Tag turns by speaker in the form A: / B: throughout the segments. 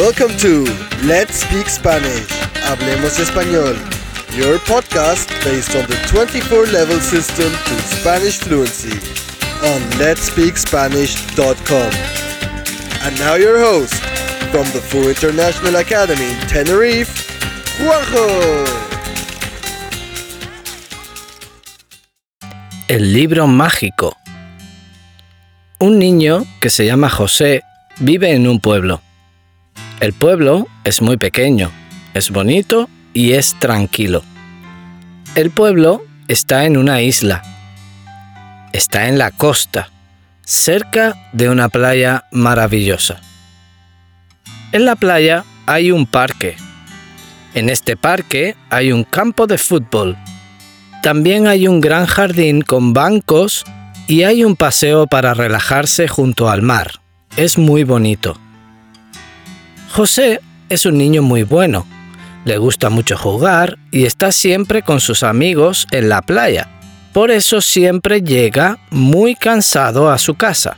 A: Welcome to Let's Speak Spanish. Hablemos español. Your podcast based on the 24 level system to Spanish fluency on letspeakspanish.com. And now your host from the Full International Academy in Tenerife, Juanjo.
B: El libro mágico. Un niño que se llama José vive en un pueblo. El pueblo es muy pequeño, es bonito y es tranquilo. El pueblo está en una isla. Está en la costa, cerca de una playa maravillosa. En la playa hay un parque. En este parque hay un campo de fútbol. También hay un gran jardín con bancos y hay un paseo para relajarse junto al mar. Es muy bonito. José es un niño muy bueno. Le gusta mucho jugar y está siempre con sus amigos en la playa. Por eso siempre llega muy cansado a su casa.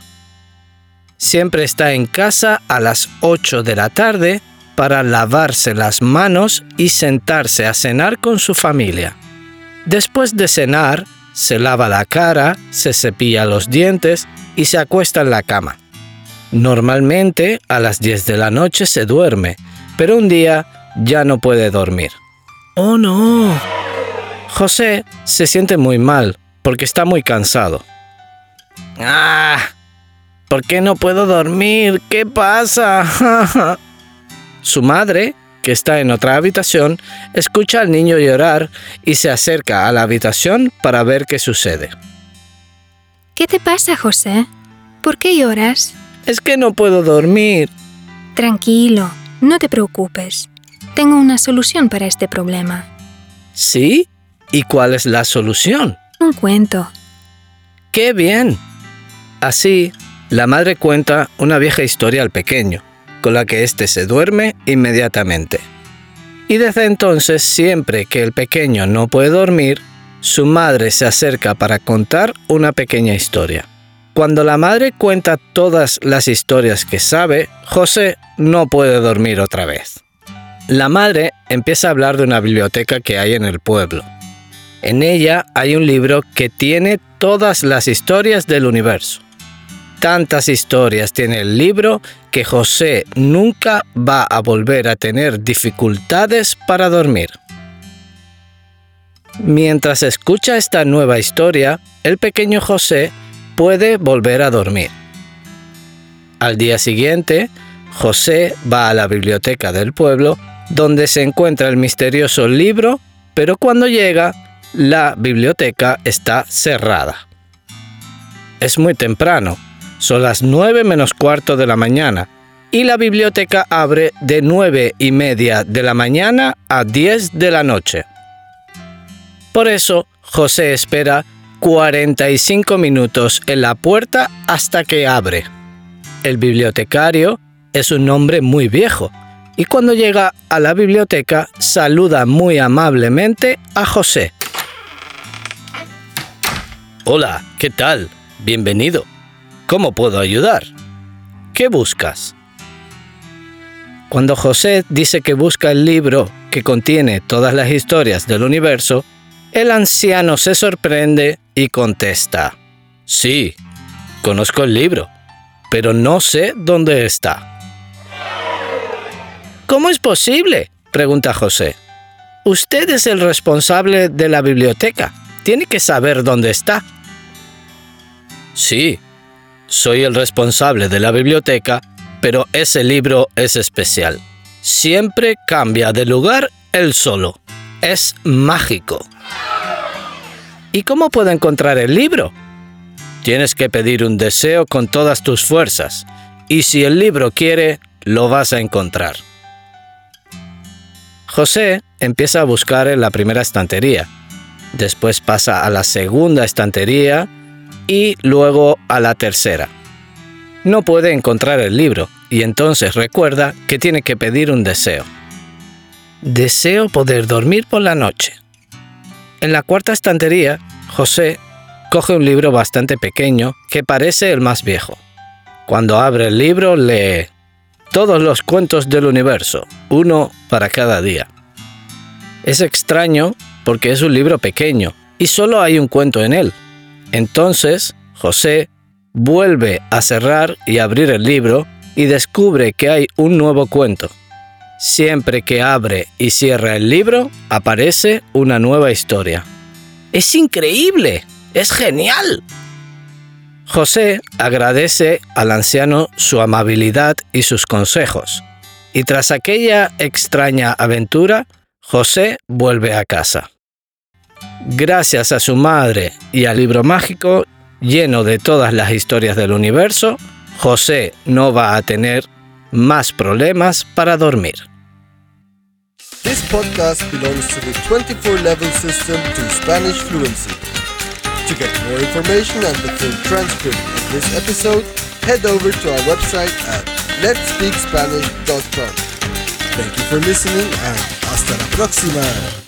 B: Siempre está en casa a las 8 de la tarde para lavarse las manos y sentarse a cenar con su familia. Después de cenar, se lava la cara, se cepilla los dientes y se acuesta en la cama. Normalmente a las 10 de la noche se duerme, pero un día ya no puede dormir. ¡Oh no! José se siente muy mal porque está muy cansado. ¡Ah! ¿Por qué no puedo dormir? ¿Qué pasa? Su madre, que está en otra habitación, escucha al niño llorar y se acerca a la habitación para ver qué sucede.
C: ¿Qué te pasa, José? ¿Por qué lloras?
B: Es que no puedo dormir.
C: Tranquilo, no te preocupes. Tengo una solución para este problema.
B: ¿Sí? ¿Y cuál es la solución?
C: Un cuento.
B: ¡Qué bien! Así, la madre cuenta una vieja historia al pequeño, con la que éste se duerme inmediatamente. Y desde entonces, siempre que el pequeño no puede dormir, su madre se acerca para contar una pequeña historia. Cuando la madre cuenta todas las historias que sabe, José no puede dormir otra vez. La madre empieza a hablar de una biblioteca que hay en el pueblo. En ella hay un libro que tiene todas las historias del universo. Tantas historias tiene el libro que José nunca va a volver a tener dificultades para dormir. Mientras escucha esta nueva historia, el pequeño José puede volver a dormir. Al día siguiente, José va a la biblioteca del pueblo donde se encuentra el misterioso libro, pero cuando llega, la biblioteca está cerrada. Es muy temprano, son las nueve menos cuarto de la mañana, y la biblioteca abre de nueve y media de la mañana a 10 de la noche. Por eso, José espera 45 minutos en la puerta hasta que abre. El bibliotecario es un hombre muy viejo y cuando llega a la biblioteca saluda muy amablemente a José. Hola, ¿qué tal? Bienvenido. ¿Cómo puedo ayudar? ¿Qué buscas? Cuando José dice que busca el libro que contiene todas las historias del universo, el anciano se sorprende y contesta, Sí, conozco el libro, pero no sé dónde está. ¿Cómo es posible? pregunta José. Usted es el responsable de la biblioteca. Tiene que saber dónde está. Sí, soy el responsable de la biblioteca, pero ese libro es especial. Siempre cambia de lugar él solo. Es mágico. ¿Y cómo puedo encontrar el libro? Tienes que pedir un deseo con todas tus fuerzas, y si el libro quiere, lo vas a encontrar. José empieza a buscar en la primera estantería, después pasa a la segunda estantería y luego a la tercera. No puede encontrar el libro y entonces recuerda que tiene que pedir un deseo. Deseo poder dormir por la noche. En la cuarta estantería, José coge un libro bastante pequeño que parece el más viejo. Cuando abre el libro lee, todos los cuentos del universo, uno para cada día. Es extraño porque es un libro pequeño y solo hay un cuento en él. Entonces, José vuelve a cerrar y abrir el libro y descubre que hay un nuevo cuento. Siempre que abre y cierra el libro, aparece una nueva historia. ¡Es increíble! ¡Es genial! José agradece al anciano su amabilidad y sus consejos, y tras aquella extraña aventura, José vuelve a casa. Gracias a su madre y al libro mágico, lleno de todas las historias del universo, José no va a tener más problemas para dormir.
A: This podcast belongs to the 24 level system to Spanish fluency. To get more information and the full transcript of this episode, head over to our website at letspeakspanish.com. Thank you for listening and hasta la próxima.